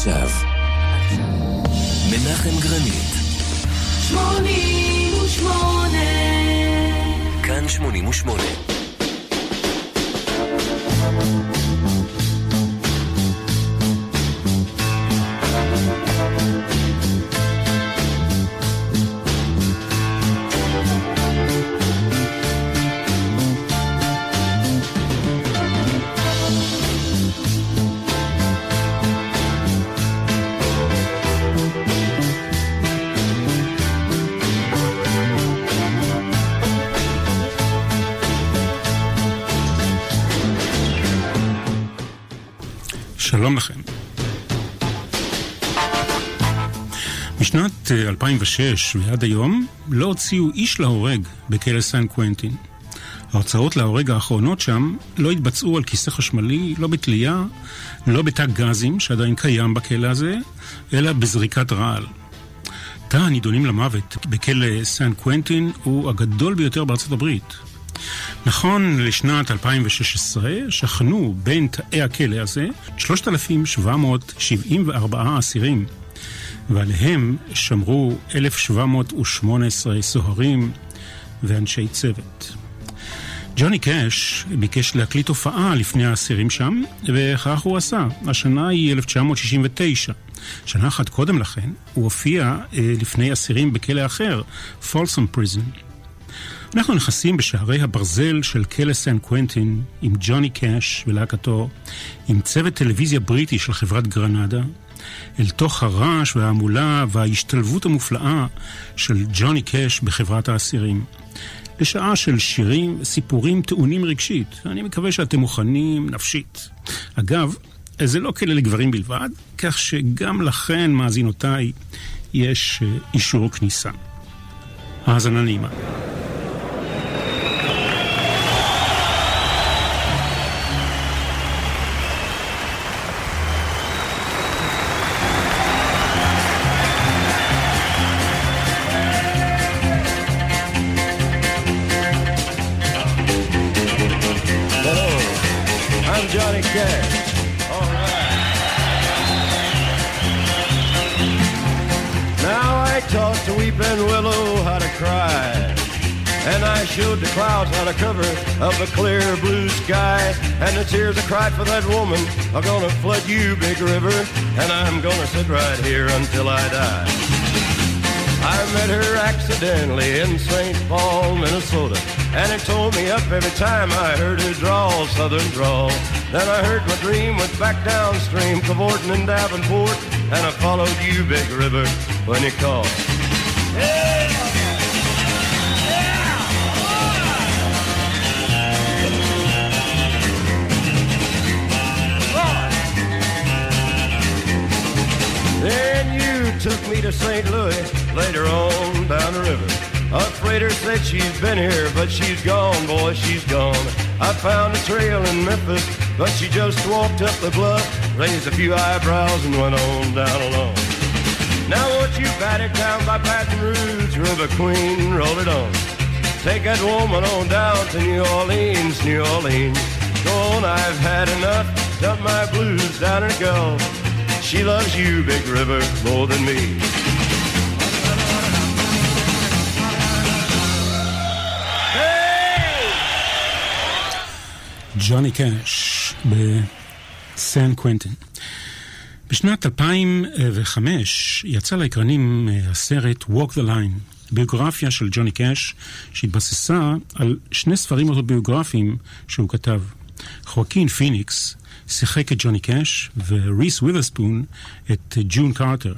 עכשיו. מנחם גרנית. 88 כאן 88 שלום לכם. משנת 2006 אה, ועד היום לא הוציאו איש להורג בכלא סן קוונטין. ההוצאות להורג האחרונות שם לא התבצעו על כיסא חשמלי, לא בתלייה, לא בתג גזים, שעדיין קיים בכלא הזה, אלא בזריקת רעל. תא הנידונים למוות בכלא סן קוונטין הוא הגדול ביותר בארצות הברית. נכון לשנת 2016 שכנו בין תאי הכלא הזה 3,774 אסירים, ועליהם שמרו 1,718 סוהרים ואנשי צוות. ג'וני קאש ביקש להקליט הופעה לפני האסירים שם, וכך הוא עשה. השנה היא 1969. שנה אחת קודם לכן הוא הופיע אה, לפני אסירים בכלא אחר, פולסום פריזן. אנחנו נכנסים בשערי הברזל של כלא סן קוונטין עם ג'וני קאש ולהקתו, עם צוות טלוויזיה בריטי של חברת גרנדה, אל תוך הרעש וההמולה וההשתלבות המופלאה של ג'וני קאש בחברת האסירים. לשעה של שירים וסיפורים טעונים רגשית. אני מקווה שאתם מוכנים נפשית. אגב, זה לא כלא לגברים בלבד, כך שגם לכן, מאזינותיי, יש אה, אישור כניסה. האזנה נעימה. Showed the clouds how to cover of a clear blue sky. And the tears I cried for that woman are gonna flood you, big river. And I'm gonna sit right here until I die. I met her accidentally in St. Paul, Minnesota. And it tore me up every time I heard her drawl, southern drawl. Then I heard my dream went back downstream, cavorting in Davenport. And I followed you, big river, when you called. Hey! Then you took me to St. Louis later on down the river. A freighter said she's been here, but she's gone, boy, she's gone. I found a trail in Memphis, but she just walked up the bluff, raised a few eyebrows, and went on down alone. Now won't you bat it down by Baton Rouge, River Queen, roll it on. Take that woman on down to New Orleans, New Orleans. Go on, I've had enough, dump my blues down in the Gulf. She loves you, Big River, more than me. ג'וני קאש בסן קוונטין. בשנת 2005 יצא לאקרנים אה, הסרט Walk the Line, ביוגרפיה של ג'וני קאש, שהתבססה על שני ספרים אוטוביוגרפיים שהוא כתב. חואקין פיניקס שיחק את ג'וני קאש, וריס ווית'רספון את ג'ון קארטר.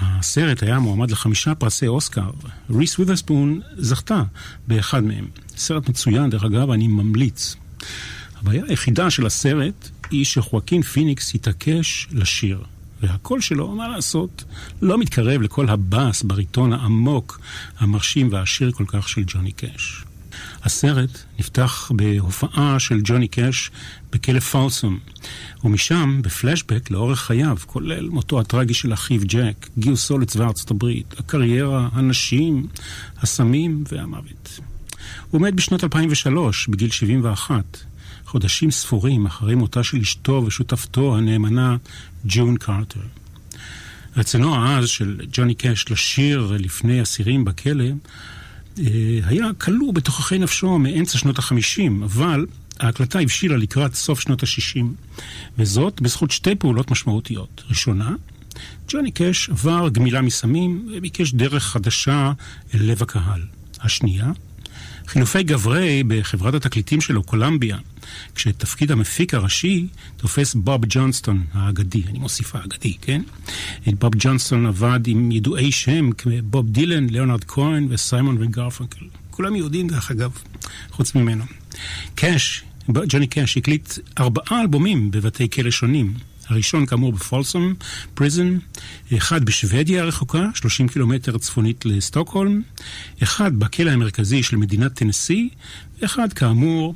הסרט היה מועמד לחמישה פרסי אוסקר. ריס ווית'רספון זכתה באחד מהם. סרט מצוין, דרך אגב, אני ממליץ. הבעיה היחידה של הסרט היא שחואקין פיניקס התעקש לשיר. והקול שלו, מה לעשות, לא מתקרב לכל הבאס בריטון העמוק, המרשים והעשיר כל כך של ג'וני קאש. הסרט נפתח בהופעה של ג'וני קאש בכלא פאוסום, ומשם, בפלשבק לאורך חייו, כולל מותו הטרגי של אחיו ג'ק, גיוסו לצבא ארצות הברית, הקריירה, הנשים, הסמים והמוות. הוא מת בשנת 2003, בגיל 71. חודשים ספורים אחרי מותה של אשתו ושותפתו הנאמנה, ג'ון קרטר. רצונו העז של ג'וני קאש לשיר לפני אסירים בכלא אה, היה כלוא בתוככי נפשו מאמצע שנות החמישים, אבל ההקלטה הבשילה לקראת סוף שנות השישים, וזאת בזכות שתי פעולות משמעותיות. ראשונה, ג'וני קאש עבר גמילה מסמים וביקש דרך חדשה אל לב הקהל. השנייה, חילופי גברי בחברת התקליטים שלו, קולמביה, כשאת תפקיד המפיק הראשי תופס בוב ג'ונסטון האגדי, אני מוסיף האגדי, כן? בוב ג'ונסטון עבד עם ידועי שם כמו בוב דילן, ליאונרד כהן וסיימון וגרפנקל. כולם יהודים דרך אגב, חוץ ממנו. קאש, ג'וני קאש הקליט ארבעה אלבומים בבתי כלא שונים. הראשון כאמור בפולסום פריזן, אחד בשוודיה הרחוקה, 30 קילומטר צפונית לסטוקהולם, אחד בכלא המרכזי של מדינת טנסי, ואחד כאמור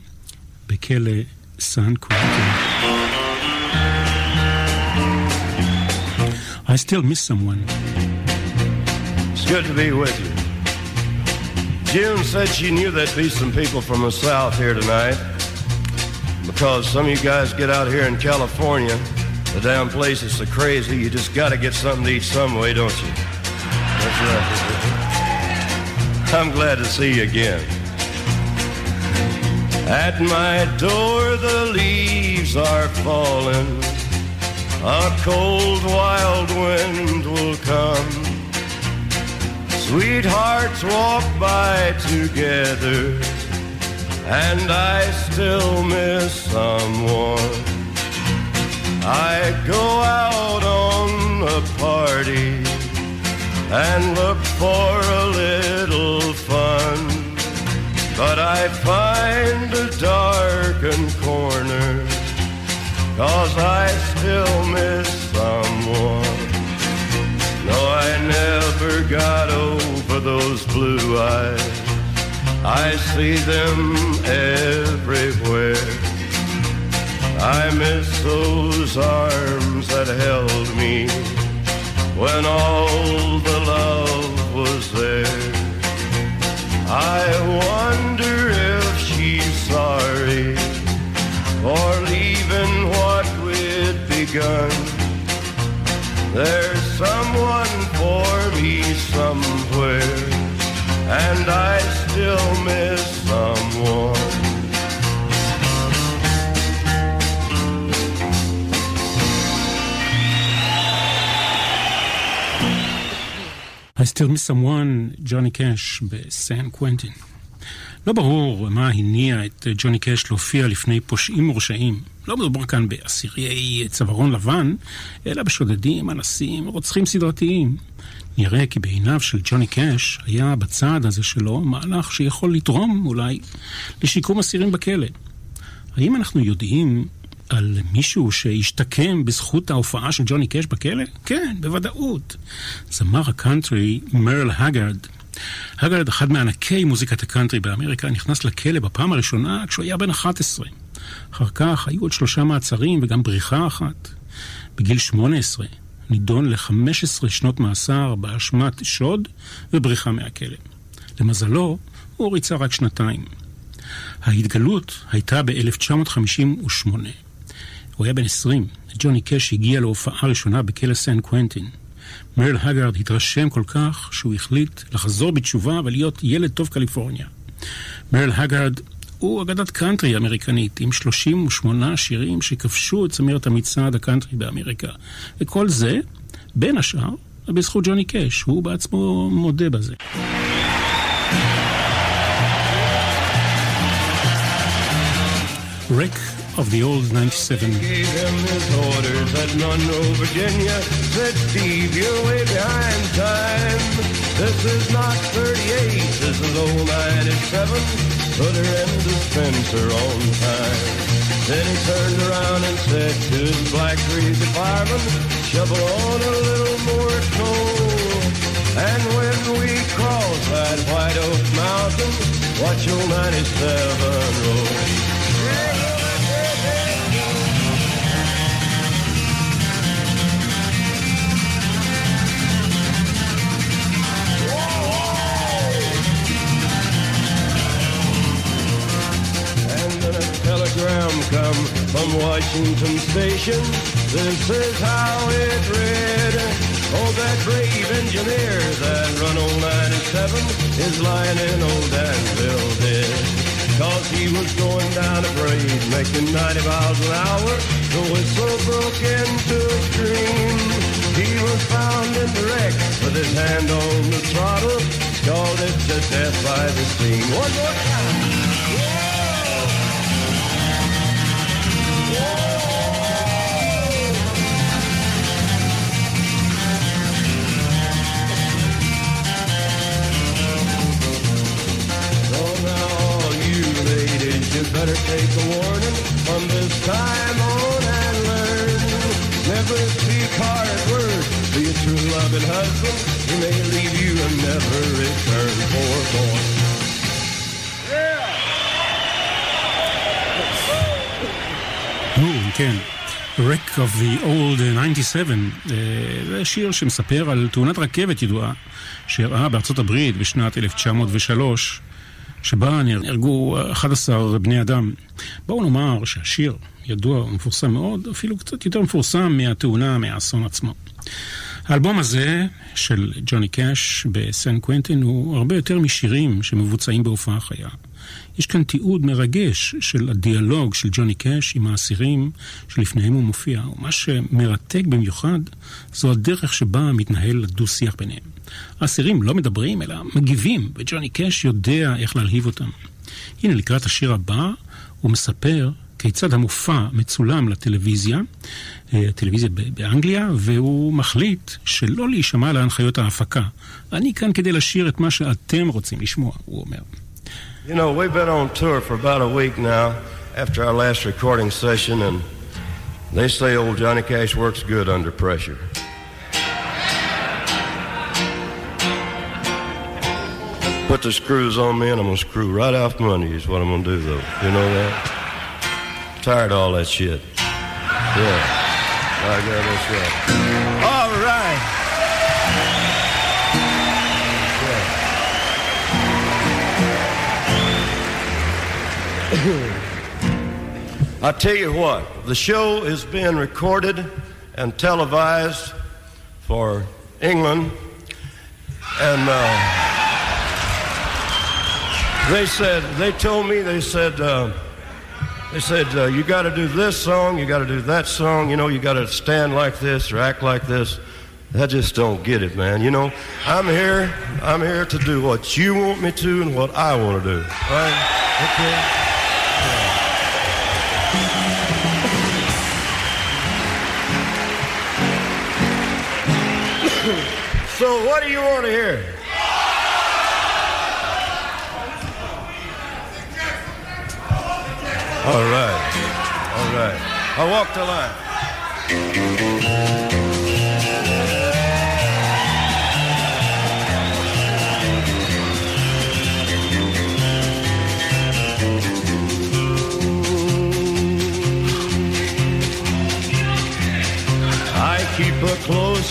San Quentin. I still miss someone. It's good to be with you. June said she knew there'd be some people from the South here tonight because some of you guys get out here in California. The damn place is so crazy, you just gotta get something to eat some way, don't you? That's right. I'm glad to see you again. At my door the leaves are falling. A cold wild wind will come. Sweethearts walk by together, and I still miss someone. I go out on a party and look for a little. But I find a darkened corner, cause I still miss someone. No, I never got over those blue eyes. I see them everywhere. I miss those arms that held me when all the love was there. I wonder if she's sorry for leaving what we'd begun. There's someone for me somewhere, and I still miss someone. I still miss someone, ג'וני קאש בסן קוונטין. לא ברור מה הניע את ג'וני קאש להופיע לפני פושעים מורשעים. לא מדובר כאן באסירי צווארון לבן, אלא בשודדים, אנסים, רוצחים סדרתיים. נראה כי בעיניו של ג'וני קאש היה בצעד הזה שלו מהלך שיכול לתרום אולי לשיקום אסירים בכלא. האם אנחנו יודעים על מישהו שהשתקם בזכות ההופעה של ג'וני קאש בכלא? כן, בוודאות. זמר הקאנטרי מרל הגארד. הגארד, אחד מענקי מוזיקת הקאנטרי באמריקה, נכנס לכלא בפעם הראשונה כשהוא היה בן 11. אחר כך היו עוד שלושה מעצרים וגם בריחה אחת. בגיל 18 נידון ל-15 שנות מאסר באשמת שוד ובריחה מהכלא. למזלו, הוא ריצה רק שנתיים. ההתגלות הייתה ב-1958. הוא היה בן 20. ג'וני קאש הגיע להופעה ראשונה בכלא סן קוונטין. מרל הגארד התרשם כל כך שהוא החליט לחזור בתשובה ולהיות ילד טוב קליפורניה. מרל הגארד הוא אגדת קאנטרי אמריקנית עם 38 שירים שכבשו את צמרת המצעד הקאנטרי באמריקה. וכל זה, בין השאר, בזכות ג'וני קאש, הוא בעצמו מודה בזה. ריק of the old 97. Gave him his orders at Monroe, Virginia. Said, Steve, you're way behind time. This is not 38, this is old 97. Put her into Spencer on time. Then he turned around and said to his black shovel on a little more. And when we cross that White Oak Mountain, watch old 97 roll. Telegram from Washington Station. This is how it read. Oh, that brave engineer that run old 97 is lying in old Danville dead. Cause he was going down a grade, making 90 miles an hour. The whistle broke into a scream. He was found in the wreck with his hand on the throttle, scalded to death by the steam. One more time. Better take a warning from this time on and learn. Never speak hard words to your true loving husband. He may leave you and never return for more. נו, כן. Wreck of the Old 97, אה, זה שיר שמספר על תאונת רכבת ידועה שאירעה בארצות הברית בשנת 1903, שבה נהרגו 11 בני אדם. בואו נאמר שהשיר ידוע ומפורסם מאוד, אפילו קצת יותר מפורסם מהתאונה, מהאסון עצמו. האלבום הזה של ג'וני קאש בסן קוונטין הוא הרבה יותר משירים שמבוצעים בהופעה חיה. יש כאן תיעוד מרגש של הדיאלוג של ג'וני קאש עם האסירים שלפניהם הוא מופיע, ומה שמרתק במיוחד זו הדרך שבה מתנהל הדו-שיח ביניהם. האסירים לא מדברים אלא מגיבים, וג'וני קאש יודע איך להלהיב אותם. הנה לקראת השיר הבא הוא מספר כיצד המופע מצולם לטלוויזיה, אה, טלוויזיה באנגליה, והוא מחליט שלא להישמע להנחיות ההפקה. אני כאן כדי לשיר את מה שאתם רוצים לשמוע, הוא אומר. You know, we've been on tour for about a week now after our last recording session, and they say old Johnny Cash works good under pressure. Put the screws on me, and I'm gonna screw right off under. Is what I'm gonna do, though. You know that? Tired of all that shit. Yeah. I got. All right. I tell you what, the show is being recorded and televised for England, and uh, they said they told me they said uh, they said uh, you got to do this song, you got to do that song, you know, you got to stand like this or act like this. I just don't get it, man. You know, I'm here, I'm here to do what you want me to and what I want to do. Right? Okay. So what do you want to hear? All right. All right. I walk the line.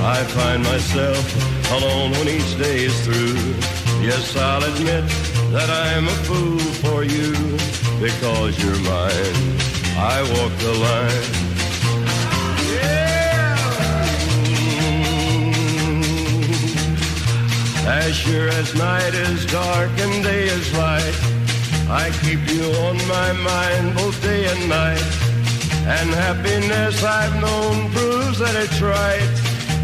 I find myself alone when each day is through. Yes, I'll admit that I'm a fool for you because you're mine. I walk the line. Yeah. As sure as night is dark and day is light, I keep you on my mind both day and night. And happiness I've known proves that it's right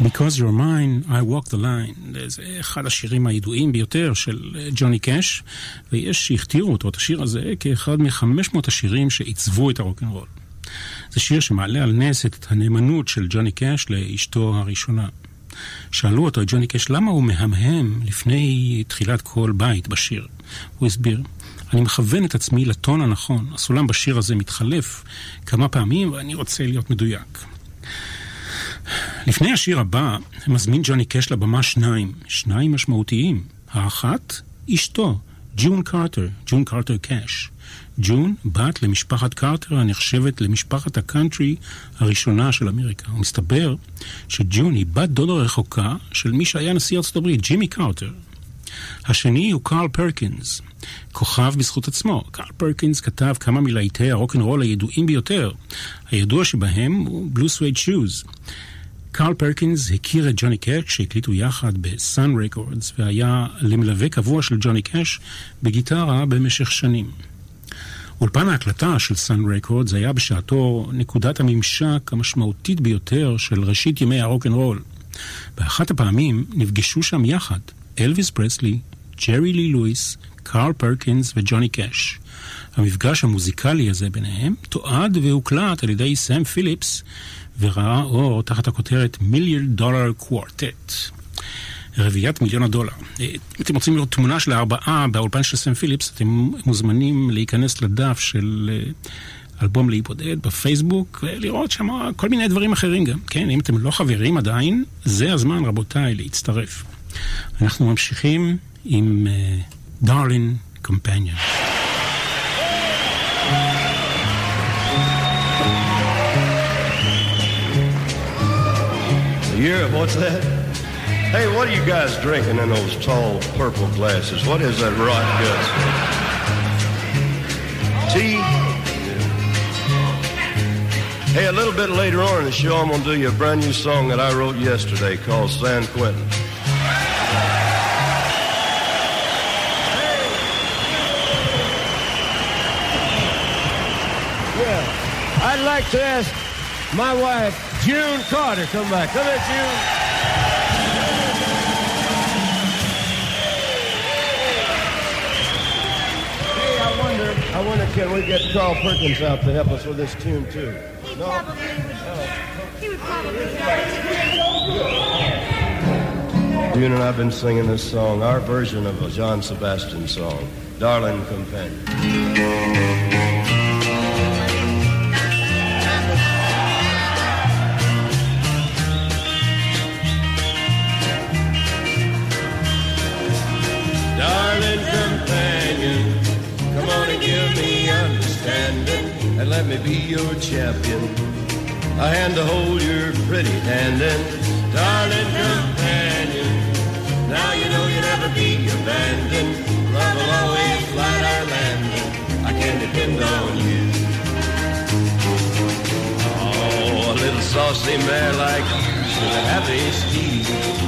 Because You're Mine, I Walk the Line. זה אחד השירים הידועים ביותר של ג'וני קאש, ויש שהכתירו אותו, את השיר הזה, כאחד מ-500 השירים שעיצבו את הרוקנרול. זה שיר שמעלה על נס את הנאמנות של ג'וני קאש לאשתו הראשונה. שאלו אותו, את ג'וני קאש, למה הוא מהמהם לפני תחילת כל בית בשיר? הוא הסביר, אני מכוון את עצמי לטון הנכון. הסולם בשיר הזה מתחלף כמה פעמים, ואני רוצה להיות מדויק. לפני השיר הבא, מזמין ג'וני קאש לבמה שניים, שניים משמעותיים. האחת, אשתו, ג'ון קרטר, ג'ון קרטר קאש. ג'ון, בת למשפחת קרטר הנחשבת למשפחת הקאנטרי הראשונה של אמריקה. ומסתבר שג'ון היא בת דודה רחוקה של מי שהיה נשיא ארצות הברית, ג'ימי קרטר. השני הוא קארל פרקינס, כוכב בזכות עצמו. קארל פרקינס כתב כמה מלהיטי הרוקנרול הידועים ביותר. הידוע שבהם הוא בלו סווייד שוז. קארל פרקינס הכיר את ג'וני קאש כשהקליטו יחד בסאן רקורדס והיה למלווה קבוע של ג'וני קאש בגיטרה במשך שנים. אולפן ההקלטה של סאן רקורדס היה בשעתו נקודת הממשק המשמעותית ביותר של ראשית ימי הרוקנרול. באחת הפעמים נפגשו שם יחד אלוויס פרסלי, ג'רי לי לואיס, קארל פרקינס וג'וני קאש. המפגש המוזיקלי הזה ביניהם תועד והוקלט על ידי סם פיליפס וראה אור תחת הכותרת מיליון דולר קוורטט. רביעיית מיליון הדולר. אם אתם רוצים לראות תמונה של הארבעה באולפן של סם פיליפס, אתם מוזמנים להיכנס לדף של אה, אלבום להיבודד בפייסבוק ולראות שם כל מיני דברים אחרים גם. כן, אם אתם לא חברים עדיין, זה הזמן, רבותיי, להצטרף. אנחנו ממשיכים עם דארלין Darling Companion. Europe, what's that? Hey, what are you guys drinking in those tall purple glasses? What is that rot good? Tea? Hey, a little bit later on in the show, I'm going to do you a brand new song that I wrote yesterday called San Quentin. Like to ask my wife, June Carter. Come back. Come here, June. Hey, I wonder, I wonder, can we get Carl Perkins out to help us with this tune too? He no? probably would. He would probably. June and I've been singing this song, our version of a John Sebastian song, "Darling Companion." Champion. A hand to hold your pretty hand in, darling companion. Now you know you'll never be abandoned. Love will always light our landing. I can depend on you. Oh, a little saucy mare like you have a steed.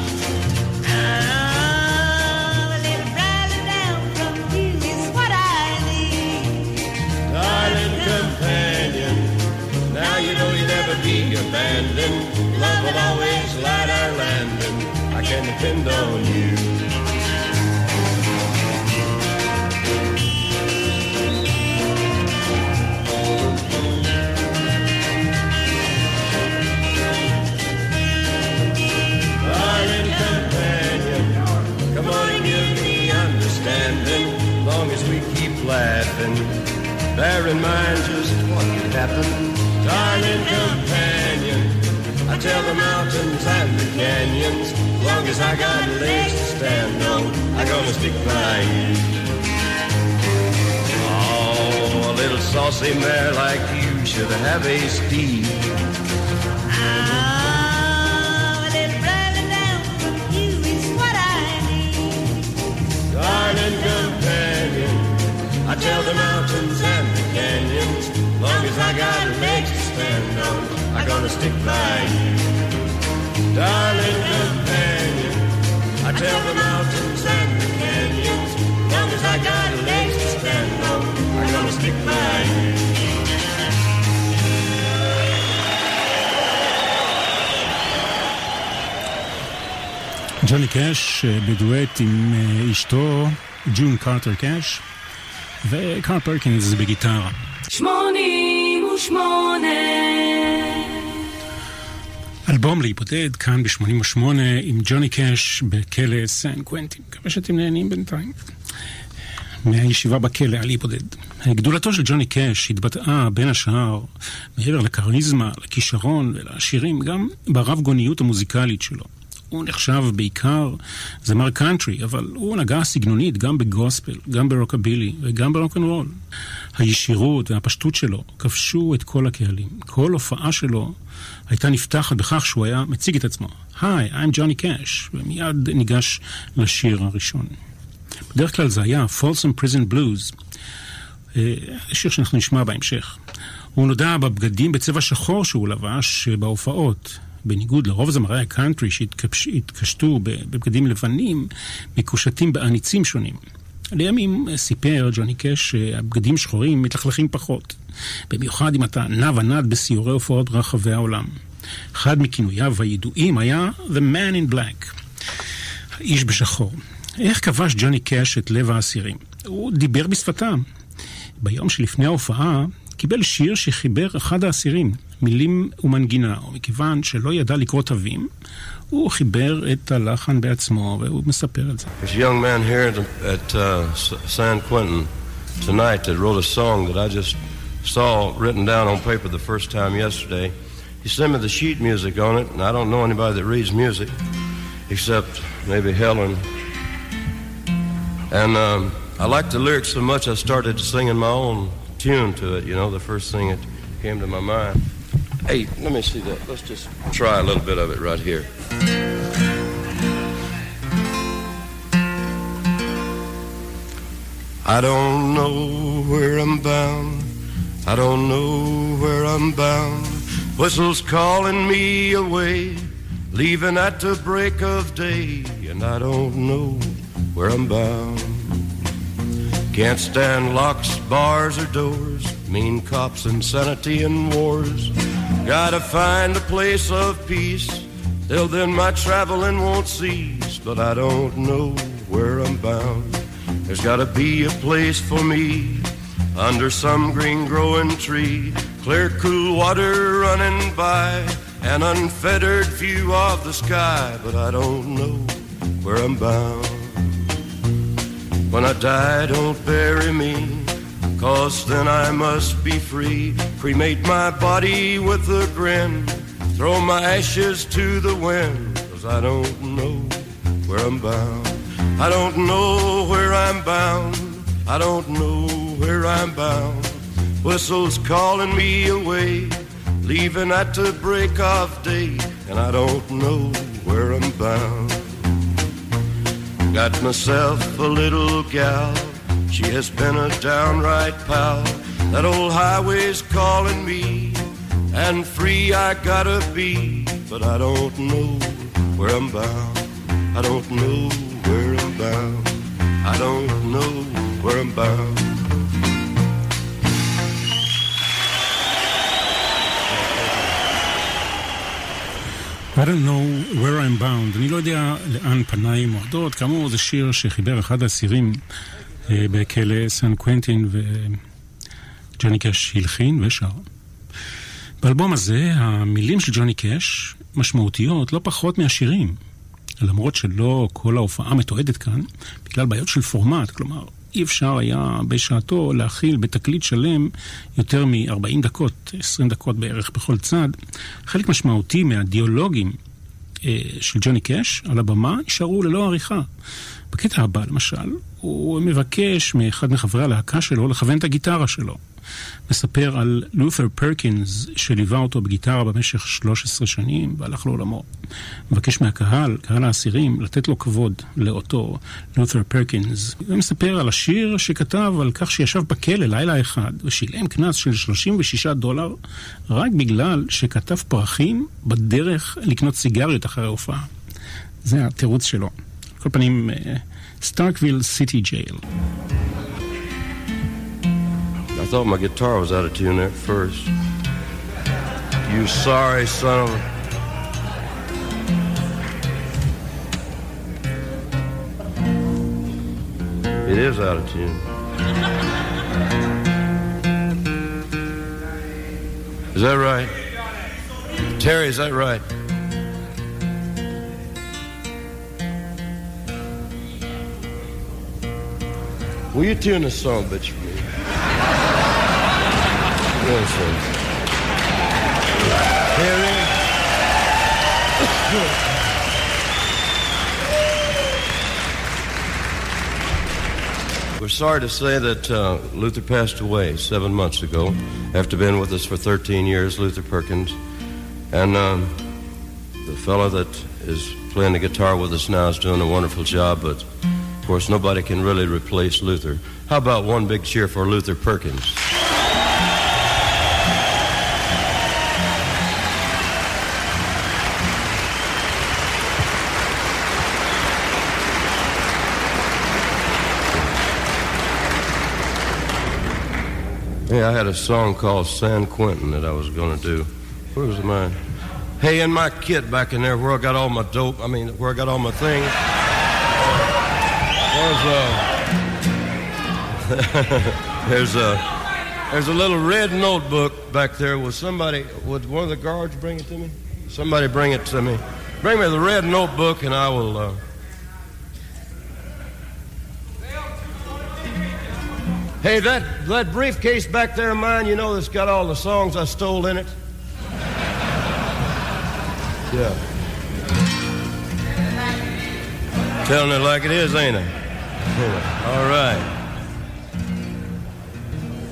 Love will always light our landing. I can depend on you. Companion, come on and give me understanding. Long as we keep laughing, bear in mind just what could happen darling. I tell the mountains and the canyons, long as I got legs to stand on, I'm gonna stick by you. Oh, a little saucy mare like you should have a steed. Darling companion, I tell the mountains and the canyons, long as I got legs to stand on. I'm gonna stick by you. Darling companion, I tell the mountains and the canyons, long as I got legs to stand on, I'm gonna stick by you. ג'וני קאש אה, בדואט עם אה, אשתו ג'ון קארטר קאש וקארל פרקינס בגיטרה. שמונים ושמונה אלבום להיבודד כאן ב-88 עם ג'וני קאש בכלא סן קוונטין. מקווה שאתם נהנים בינתיים. מהישיבה בכלא על להיבודד. גדולתו של ג'וני קאש התבטאה בין השאר מעבר לכריזמה, לכישרון ולשירים, גם ברב גוניות המוזיקלית שלו. הוא נחשב בעיקר זמר קאנטרי, אבל הוא נגע סגנונית גם בגוספל, גם ברוקבילי וגם ברוקנרול. הישירות והפשטות שלו כבשו את כל הקהלים. כל הופעה שלו הייתה נפתחת בכך שהוא היה מציג את עצמו. היי, I'm ג'וני קאש, ומיד ניגש לשיר הראשון. בדרך כלל זה היה Folsom Prison Blues, אה, שיר שאנחנו נשמע בהמשך. הוא נודע בבגדים בצבע שחור שהוא לבש בהופעות. בניגוד לרוב זמרי הקאנטרי שהתקשטו בבגדים לבנים, מקושטים באניצים שונים. לימים סיפר ג'וני קאש שהבגדים שחורים מתלכלכים פחות, במיוחד אם אתה נע ונד בסיורי הופעות ברחבי העולם. אחד מכינוייו הידועים היה The Man in Black, האיש בשחור. איך כבש ג'וני קאש את לב האסירים? הוא דיבר בשפתם. ביום שלפני ההופעה קיבל שיר שחיבר אחד האסירים, מילים ומנגינה, ומכיוון שלא ידע לקרוא תווים, הוא חיבר את הלחן בעצמו, והוא מספר את זה. There's a young man here at, at uh, San Quentin tonight that wrote a song that I just saw written down on paper the first time yesterday. He sent me the sheet music on it, and I don't know anybody that reads music except maybe Helen. And um, I liked the lyrics so much I started singing my own tune to it, you know, the first thing that came to my mind. Hey, let me see that. Let's just try a little bit of it right here. I don't know where I'm bound. I don't know where I'm bound. Whistles calling me away, leaving at the break of day, and I don't know where I'm bound. Can't stand locks, bars, or doors, mean cops, insanity, and wars. Gotta find a place of peace, till then my traveling won't cease, but I don't know where I'm bound. There's gotta be a place for me under some green growing tree, clear, cool water running by, an unfettered view of the sky, but I don't know where I'm bound. When I die, don't bury me, cause then I must be free. Cremate my body with a grin, throw my ashes to the wind, cause I don't know where I'm bound. I don't know where I'm bound. I don't know where I'm bound. Whistles calling me away, leaving at the break of day, and I don't know where I'm bound. Got myself a little gal, she has been a downright pal. That old highway's calling me, and free I gotta be, but I don't know where I'm bound. I don't know where I'm bound. I don't know where I'm bound. I don't know where I'm bound. אני לא יודע לאן פניי מועדות. כאמור, זה שיר שחיבר אחד האסירים אה, בכלא סן קוונטין וג'וני קאש הלחין ושר. באלבום הזה המילים של ג'וני קאש משמעותיות לא פחות מהשירים. למרות שלא כל ההופעה מתועדת כאן, בגלל בעיות של פורמט, כלומר, אי אפשר היה בשעתו להכיל בתקליט שלם יותר מ-40 דקות, 20 דקות בערך בכל צד. חלק משמעותי מהדיאלוגים אה, של ג'וני קאש על הבמה נשארו ללא עריכה. בקטע הבא, למשל, הוא מבקש מאחד מחברי הלהקה שלו לכוון את הגיטרה שלו. מספר על לותר פרקינס, שליווה אותו בגיטרה במשך 13 שנים והלך לעולמו. מבקש מהקהל, קהל האסירים, לתת לו כבוד לאותו לותר פרקינס. הוא מספר על השיר שכתב על כך שישב בכלא לילה אחד ושילם קנס של 36 דולר רק בגלל שכתב פרחים בדרך לקנות סיגריות אחרי ההופעה. זה התירוץ שלו. על כל פנים, Starkville City Jail. I thought my guitar was out of tune at first. You sorry son of a. It is out of tune. Is that right? Terry, is that right? Will you tune the song, bitch, for me? Sir. Terry? We're sorry to say that uh, Luther passed away seven months ago after being with us for 13 years, Luther Perkins. And um, the fellow that is playing the guitar with us now is doing a wonderful job, but of course, nobody can really replace Luther. How about one big cheer for Luther Perkins? Yeah, I had a song called San Quentin that I was going to do. Where was mine? Hey, in my kit back in there where I got all my dope, I mean, where I got all my things. There's a, there's a, there's a little red notebook back there. Will somebody, would one of the guards bring it to me? Somebody bring it to me. Bring me the red notebook and I will, uh, Hey, that, that briefcase back there of mine, you know, that's got all the songs I stole in it? Yeah. Telling it like it is, ain't I? All right.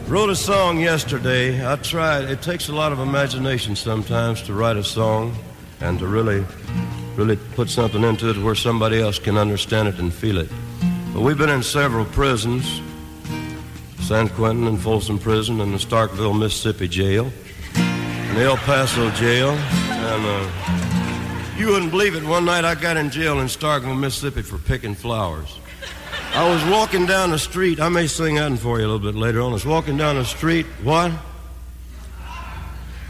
Wrote a song yesterday. I tried. It takes a lot of imagination sometimes to write a song and to really, really put something into it where somebody else can understand it and feel it. But we've been in several prisons. San Quentin and Folsom Prison and the Starkville, Mississippi jail, and the El Paso jail. And uh, you wouldn't believe it. One night I got in jail in Starkville, Mississippi for picking flowers. I was walking down the street. I may sing that for you a little bit later on. I was walking down the street. What?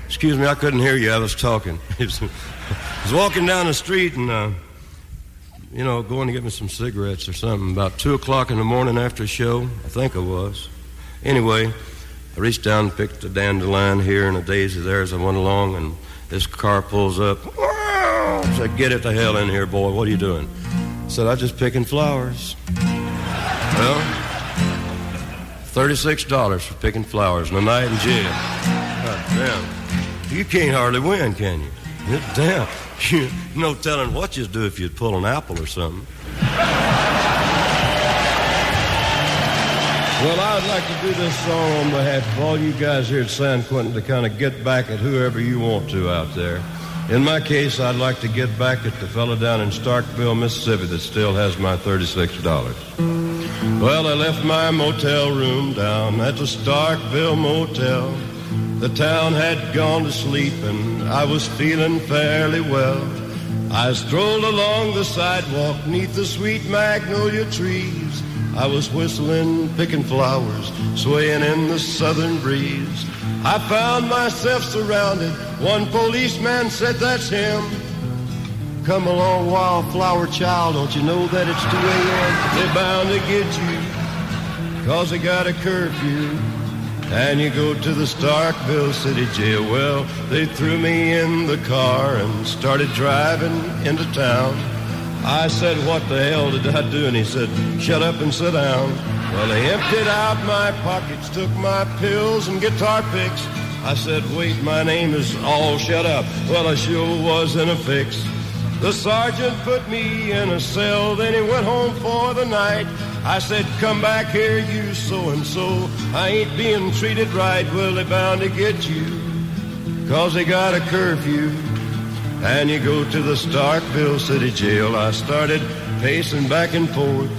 Excuse me, I couldn't hear you. I was talking. I was walking down the street and, uh, you know, going to get me some cigarettes or something. About 2 o'clock in the morning after a show, I think I was. Anyway, I reached down and picked a dandelion here and a daisy there as I went along, and this car pulls up. I said, Get it the hell in here, boy. What are you doing? I said, I'm just picking flowers. Well, $36 for picking flowers and a night in jail. God damn. You can't hardly win, can you? Damn. You no telling what you'd do if you'd pull an apple or something. Well, I'd like to do this song on behalf of all you guys here at San Quentin to kind of get back at whoever you want to out there. In my case, I'd like to get back at the fellow down in Starkville, Mississippi that still has my $36. Well, I left my motel room down at the Starkville Motel. The town had gone to sleep and I was feeling fairly well. I strolled along the sidewalk neath the sweet magnolia trees. I was whistling, picking flowers, swaying in the southern breeze. I found myself surrounded. One policeman said, That's him. Come along, wildflower child. Don't you know that it's 2 a.m.? They're bound to get you, cause they got a curfew. And you go to the Starkville City Jail. Well, they threw me in the car and started driving into town. I said, What the hell did I do? And he said, Shut up and sit down. Well, they emptied out my pockets, took my pills and guitar picks. I said, Wait, my name is All Shut Up. Well, I sure was in a fix. The sergeant put me in a cell, then he went home for the night. I said, come back here, you so-and-so. I ain't being treated right, well, they bound to get you. Cause they got a curfew. And you go to the Starkville City Jail. I started pacing back and forth.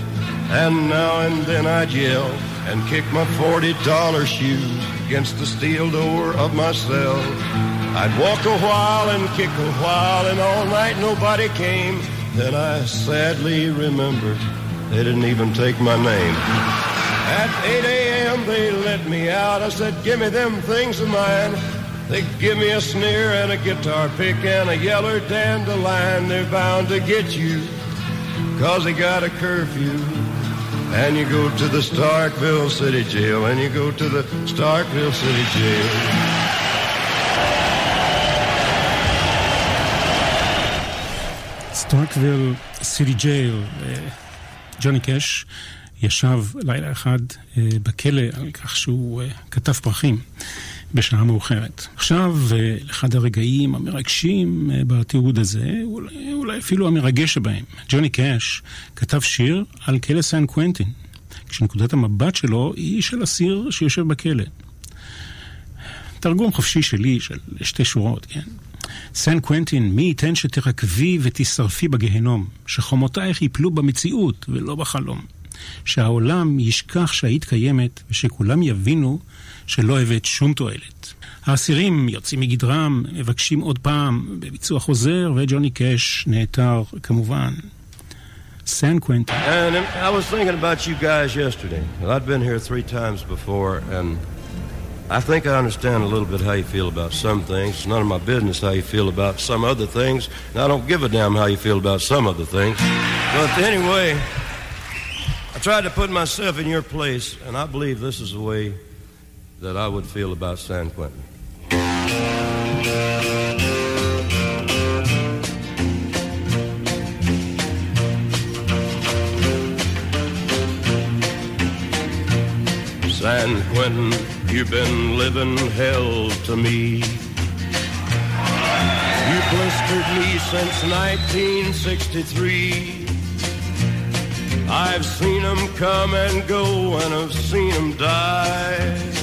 And now and then I'd yell and kick my $40 shoes against the steel door of my cell. I'd walk a while and kick a while, and all night nobody came. Then I sadly remembered they didn't even take my name. At 8 a.m. they let me out. I said, give me them things of mine. They give me a sneer and a guitar pick and a yeller dandelion. They're bound to get you, cause they got a curfew. And you go to the Starkville City Jail, and you go to the Starkville City Jail. סטרקוויל סיטי ג'ייל, ג'וני קאש ישב לילה אחד אה, בכלא על כך שהוא אה, כתב פרחים בשעה מאוחרת. עכשיו, אה, אחד הרגעים המרגשים בתיעוד הזה, אולי, אולי אפילו המרגש שבהם, ג'וני קאש כתב שיר על כלא סן קוונטין, כשנקודת המבט שלו היא של אסיר שיושב בכלא. תרגום חופשי שלי של שתי שורות, כן? סן קוונטין, מי ייתן שתרקבי ותשרפי בגיהנום, שחומותייך ייפלו במציאות ולא בחלום. שהעולם ישכח שהיית קיימת, ושכולם יבינו שלא הבאת שום תועלת. האסירים יוצאים מגדרם, מבקשים עוד פעם בביצוע חוזר, וג'וני קאש נעתר כמובן. San Quentin. And I was thinking about you guys yesterday. I'd been here three times before, and I think I understand a little bit how you feel about some things. It's none of my business how you feel about some other things, and I don't give a damn how you feel about some other things. But anyway, I tried to put myself in your place, and I believe this is the way that I would feel about San Quentin. San Quentin, you've been living hell to me. You blistered me since 1963. I've seen 'em come and go, and I've seen 'em die.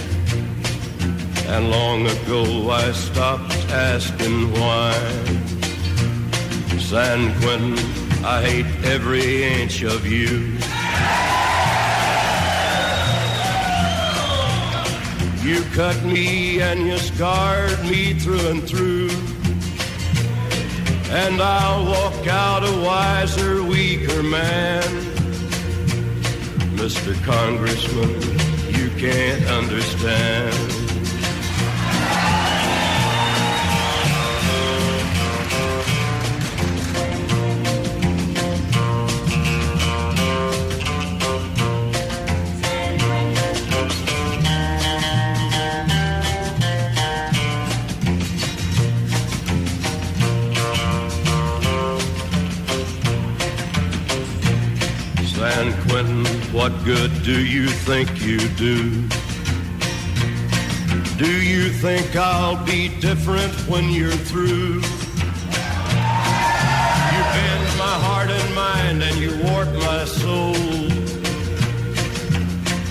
And long ago I stopped asking why. San Quentin, I hate every inch of you. You cut me and you scarred me through and through. And I'll walk out a wiser, weaker man. Mr. Congressman, you can't understand. Quentin, what good do you think you do? Do you think I'll be different when you're through? You bend my heart and mind and you warp my soul.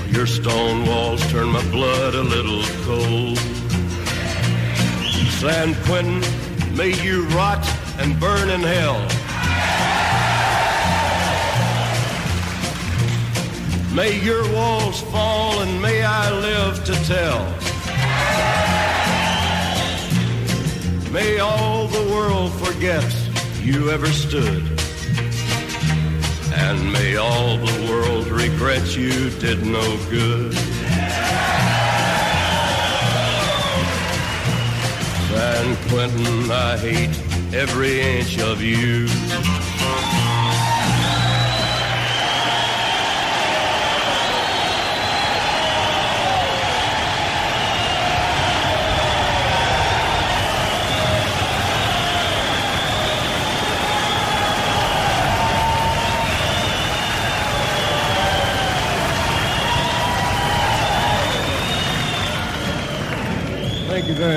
Your stone walls turn my blood a little cold. San Quentin, may you rot and burn in hell. May your walls fall and may I live to tell. May all the world forget you ever stood. And may all the world regret you did no good. San Quentin, I hate every inch of you.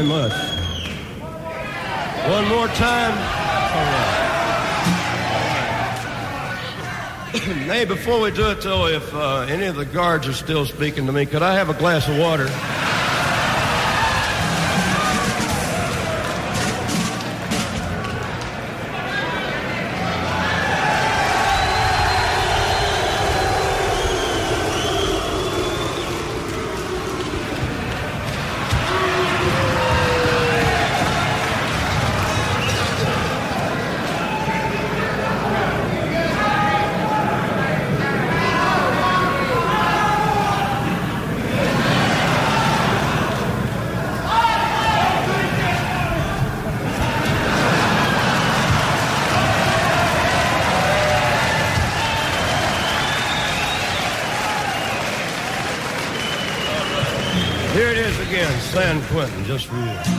Very much. One more time. hey, before we do it, though, if uh, any of the guards are still speaking to me, could I have a glass of water? Quentin,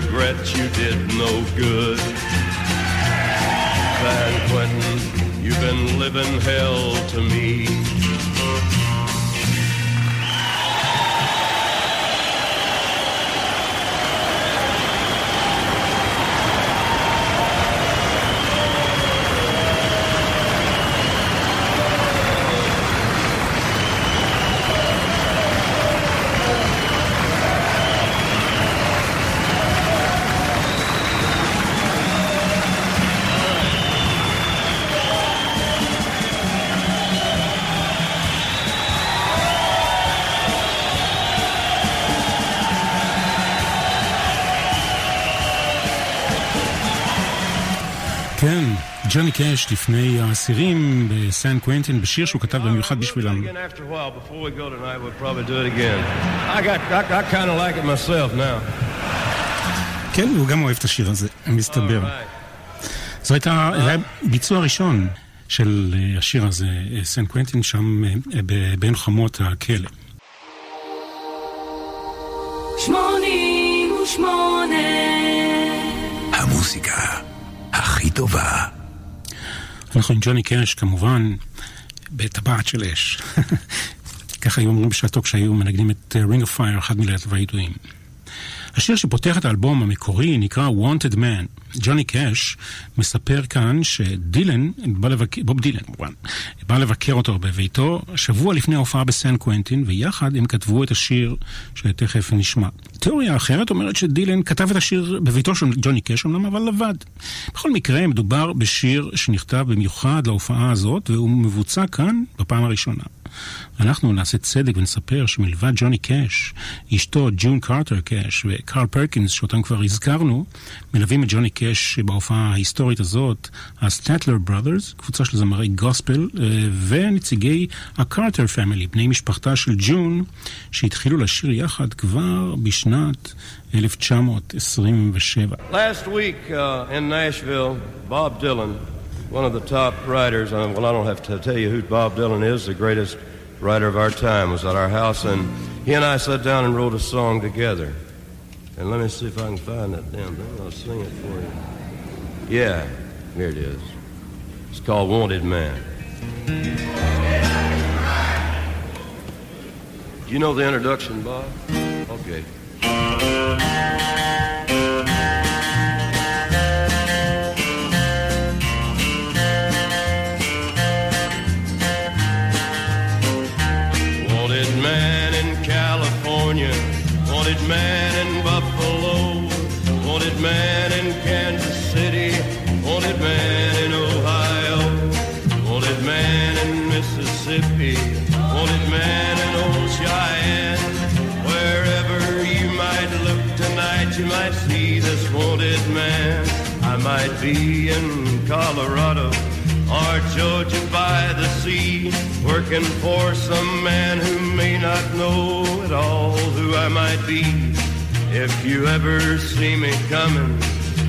regret you did no good. San Quentin, you've been living hell to me. ג'וני קאש לפני האסירים בסן קווינטין בשיר שהוא כתב במיוחד בשבילם. כן, הוא גם אוהב את השיר הזה, מסתבר. זו הייתה, זה היה ביצוע ראשון של אה, השיר הזה, אה, סן קווינטין, שם אה, בין חמות הכלא. שמונים ושמונה המוזיקה הכי טובה אנחנו עם ג'וני קאש, כמובן, בטבעת של אש. ככה היו אומרים בשעתו כשהיו מנגנים את Ring of Fire, אחד מלהטבי הידועים. השיר שפותח את האלבום המקורי נקרא Wanted Man. ג'וני קאש מספר כאן שדילן, בא לבקר, בוב דילן כמובן, בא לבקר אותו בביתו שבוע לפני ההופעה בסן קוונטין, ויחד הם כתבו את השיר שתכף נשמע. תיאוריה אחרת אומרת שדילן כתב את השיר בביתו של ג'וני קאש, אמנם אבל לבד. בכל מקרה, מדובר בשיר שנכתב במיוחד להופעה הזאת, והוא מבוצע כאן בפעם הראשונה. אנחנו נעשה צדק ונספר שמלבד ג'וני קאש, אשתו ג'ון קרטר קאש וקרל פרקינס, שאותם כבר הזכרנו, מלווים את ג'וני קאש בהופעה ההיסטורית הזאת, הסטטלר בראדרס, קבוצה של זמרי גוספל, אה, ונציגי הקרטר פמילי, בני משפחתה של ג'ון, שהתחילו לשיר יחד כבר בשנת 1927. Last week uh, in Nashville, Bob Dylan, one of the top writers, uh, well, I don't have to tell you who Bob Dylan is, the greatest writer of our time, was at our house, and he and I sat down and wrote a song together. And let me see if I can find that damn thing. I'll sing it for you. Yeah, here it is. It's called Wanted Man. Do you know the introduction, Bob? Okay. Georgia by the sea, working for some man who may not know at all who I might be. If you ever see me coming,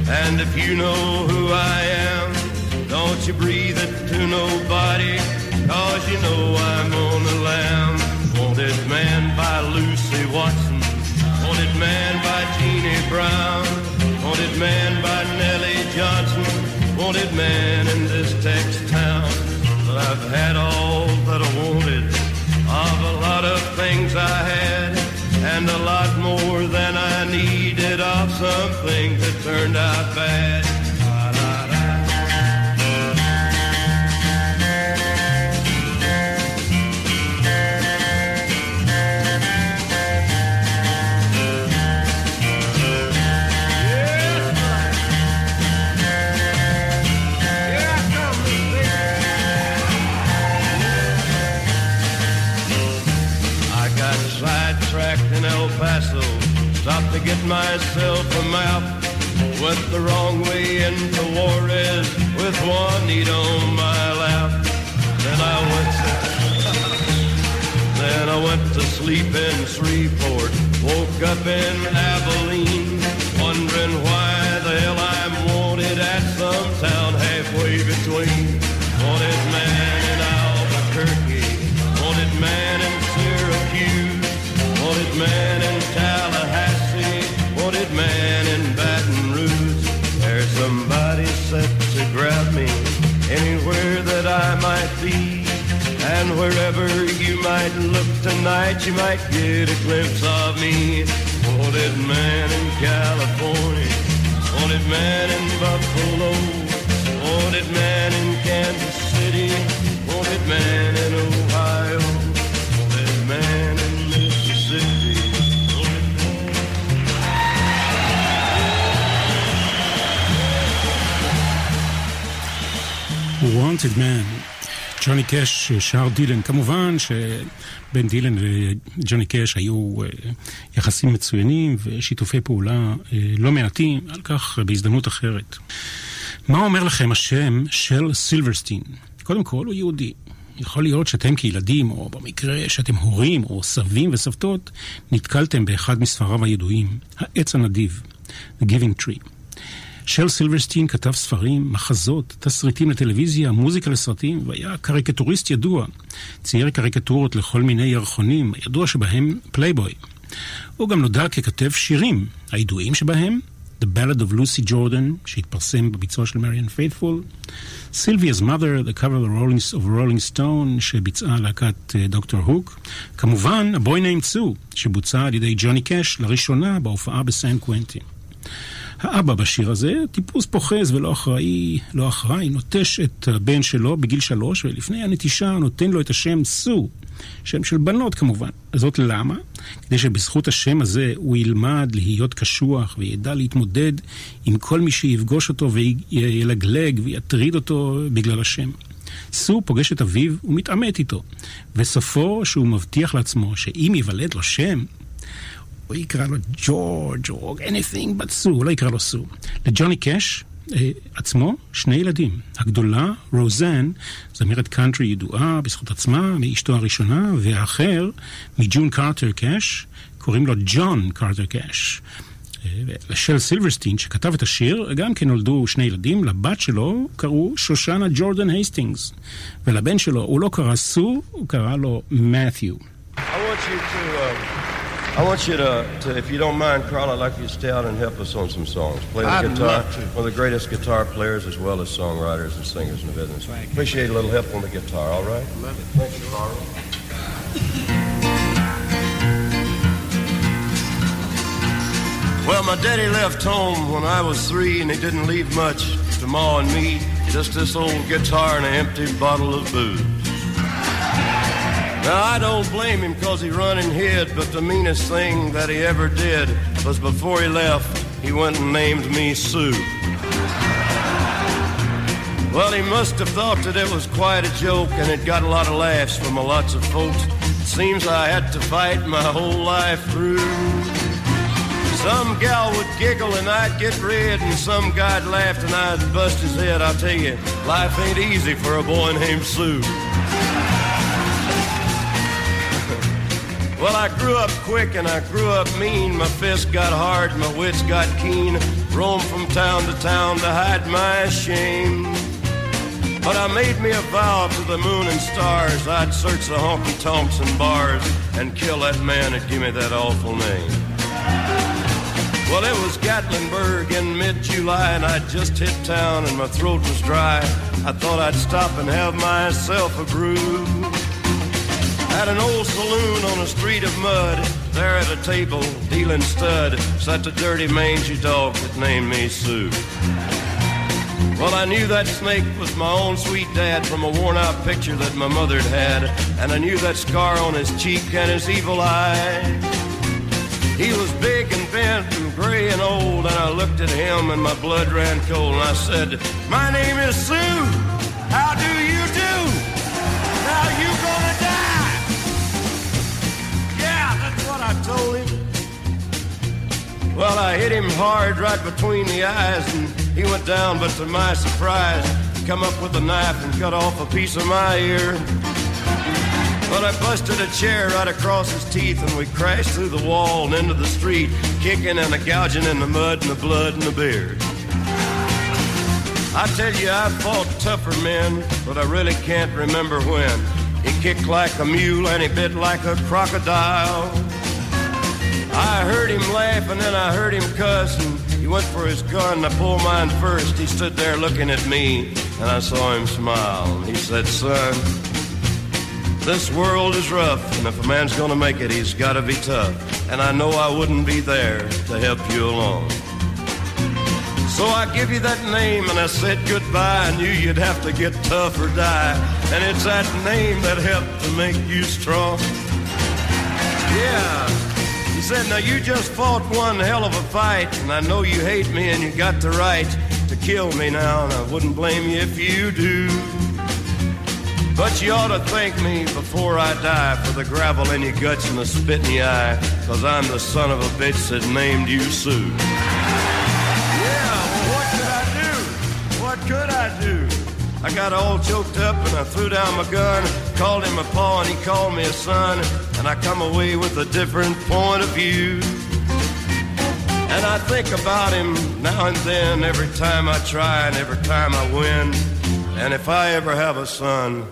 and if you know who I am, don't you breathe it to nobody, cause you know I'm on the lam. Wanted man by Lucy Watson, wanted man by Jeannie Brown, wanted man by Nellie Johnson, wanted man in this Tex town. But I've had all myself a map. Went the wrong way into Juarez with one Juanita on my lap. Then I went to, then I went to sleep in Shreveport. Woke up in Abilene, wondering why I might be. And wherever you might look tonight, you might get a glimpse of me. Wanted man in California, wanted man in Buffalo, wanted man in Kansas City, wanted man in Wanted Man, ג'וני קאש שר דילן. כמובן שבין דילן וג'וני קאש היו אה, יחסים מצוינים ושיתופי פעולה אה, לא מעטים, על כך בהזדמנות אחרת. מה אומר לכם השם של סילברסטין? קודם כל, הוא יהודי. יכול להיות שאתם כילדים, או במקרה שאתם הורים, או סבים וסבתות, נתקלתם באחד מספריו הידועים, העץ הנדיב, The Giving Tree. של סילברסטין כתב ספרים, מחזות, תסריטים לטלוויזיה, מוזיקה לסרטים, והיה קריקטוריסט ידוע. צייר קריקטורות לכל מיני ירחונים, ידוע שבהם פלייבוי. הוא גם נודע ככתב שירים, הידועים שבהם The Ballad of Lucy Jordan, שהתפרסם בביצוע של מריאן פייתפול, Sylvia's Mother, The Cover of Rolling, Stone, שביצעה להקת אה, דוקטור הוק, כמובן Named Sue, שבוצע על ידי ג'וני קאש לראשונה בהופעה בסן קוונטין. האבא בשיר הזה, טיפוס פוחז ולא אחראי, לא אחראי, נוטש את הבן שלו בגיל שלוש, ולפני הנטישה נותן לו את השם סו, שם של בנות כמובן. זאת למה? כדי שבזכות השם הזה הוא ילמד להיות קשוח וידע להתמודד עם כל מי שיפגוש אותו וילגלג ויטריד אותו בגלל השם. סו פוגש את אביו ומתעמת איתו, וסופו שהוא מבטיח לעצמו שאם ייוולד לו שם, הוא יקרא לו ג'ורג' או anything but סו, הוא לא יקרא לו סו. לג'וני קאש אה, עצמו שני ילדים. הגדולה, רוזן, זמרת קאנטרי ידועה בזכות עצמה, מאשתו הראשונה, והאחר, מג'ון קרטר קאש, קוראים לו ג'ון קרטר קאש. לשל סילברסטין, שכתב את השיר, גם כן נולדו שני ילדים, לבת שלו קראו שושנה ג'ורדן הייסטינגס, ולבן שלו, הוא לא קרא סו, הוא קרא לו מת'יו. I want you to, to, if you don't mind, Carl, I'd like you to stay out and help us on some songs. Play the I'd guitar. love to. One of the greatest guitar players as well as songwriters and singers in the business. Thank you. Appreciate a little help on the guitar, all right? Love it. Thank you, Carl. Well, my daddy left home when I was three, and he didn't leave much to Ma and me. Just this old guitar and an empty bottle of booze. Now, I don't blame him because he run and hid, but the meanest thing that he ever did was before he left, he went and named me Sue. Well, he must have thought that it was quite a joke, and it got a lot of laughs from a lots of folks. Seems I had to fight my whole life through. Some gal would giggle and I'd get red, and some guy'd laugh and I'd bust his head. I'll tell you, life ain't easy for a boy named Sue. Well, I grew up quick and I grew up mean. My fists got hard, my wits got keen. Roamed from town to town to hide my shame. But I made me a vow to the moon and stars I'd search the honky tonks and bars and kill that man that gave me that awful name. Well, it was Gatlinburg in mid-July, and I'd just hit town, and my throat was dry. I thought I'd stop and have myself a brew. At an old saloon on a street of mud, there at a table, dealing stud, sat the dirty mangy dog that named me Sue. Well, I knew that snake was my own sweet dad from a worn out picture that my mother'd had, and I knew that scar on his cheek and his evil eye. He was big and bent and gray and old, and I looked at him and my blood ran cold, and I said, My name is Sue. How do you do? Well, I hit him hard right between the eyes, and he went down, but to my surprise, he come up with a knife and cut off a piece of my ear. But I busted a chair right across his teeth, and we crashed through the wall and into the street, kicking and a gouging in the mud and the blood and the beard. I tell you, I fought tougher men, but I really can't remember when. He kicked like a mule and he bit like a crocodile. I heard him laugh and then I heard him cuss, and he went for his gun. and I pulled mine first. He stood there looking at me, and I saw him smile. He said, Son, this world is rough, and if a man's gonna make it, he's gotta be tough. And I know I wouldn't be there to help you along. So I give you that name and I said goodbye. I knew you'd have to get tough or die. And it's that name that helped to make you strong. Yeah. He said, now you just fought one hell of a fight. And I know you hate me and you got the right to kill me now. And I wouldn't blame you if you do. But you ought to thank me before I die for the gravel in your guts and the spit in your eye. Cause I'm the son of a bitch that named you Sue. Yeah, well, what could I do? What could I do? I got all choked up and I threw down my gun, called him a paw and he called me a son, and I come away with a different point of view. And I think about him now and then, every time I try and every time I win. And if I ever have a son,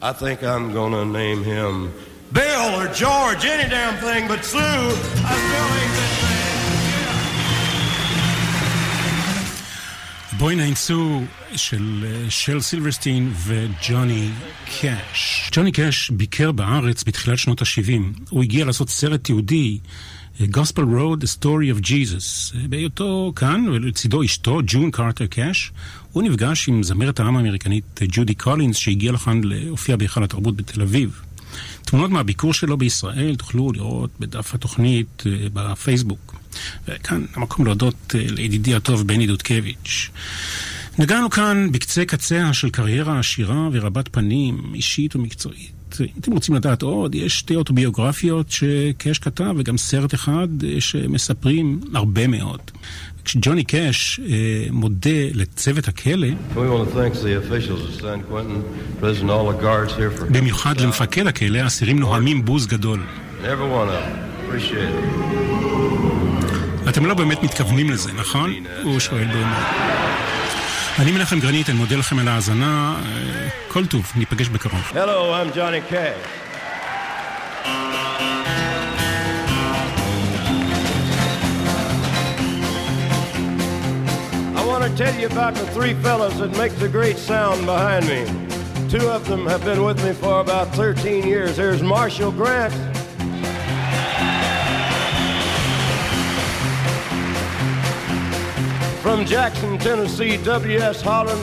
I think I'm gonna name him Bill or George, any damn thing but Sue. I still ain't that בואי נאנסו של אה, של סילברסטין וג'וני קאש. ג'וני קאש ביקר בארץ בתחילת שנות ה-70. הוא הגיע לעשות סרט יהודי, אה, Gospel Road, The Story of Jesus. אה, בהיותו כאן, ולצידו אשתו, ג'ון קרטר קאש, הוא נפגש עם זמרת העם האמריקנית ג'ודי קולינס, שהגיע לכאן להופיע בהיכל התרבות בתל אביב. תמונות מהביקור שלו בישראל תוכלו לראות בדף התוכנית בפייסבוק. וכאן המקום להודות אה, לידידי הטוב בני דודקביץ'. נגענו כאן בקצה קציה של קריירה עשירה ורבת פנים, אישית ומקצועית. אם אתם רוצים לדעת עוד, יש שתי אוטוביוגרפיות שקאש כתב וגם סרט אחד שמספרים הרבה מאוד. כשג'וני קאש אה, מודה לצוות הכלא, במיוחד למפקד הכלא, האסירים נוהמים בוז גדול. אתם לא באמת מתכוונים לזה, נכון? הוא שואל באמת. אני מנחם גרנית, אני מודה לכם על ההאזנה. אה, כל טוב, ניפגש בקרוב. Hello, I'm Johnny Cash. I want to tell you about the three fellas that make the great sound behind me. Two of them have been with me for about 13 years. There's Marshall Grant. From Jackson, Tennessee, W.S. Holland.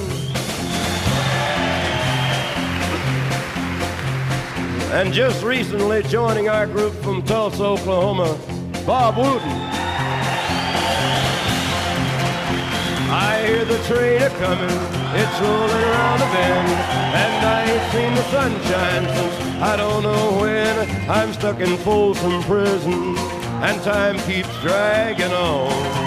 And just recently joining our group from Tulsa, Oklahoma, Bob Wooten. I hear the train a coming, it's rolling around the bend, and I ain't seen the sunshine since I don't know when. I'm stuck in Folsom Prison, and time keeps dragging on.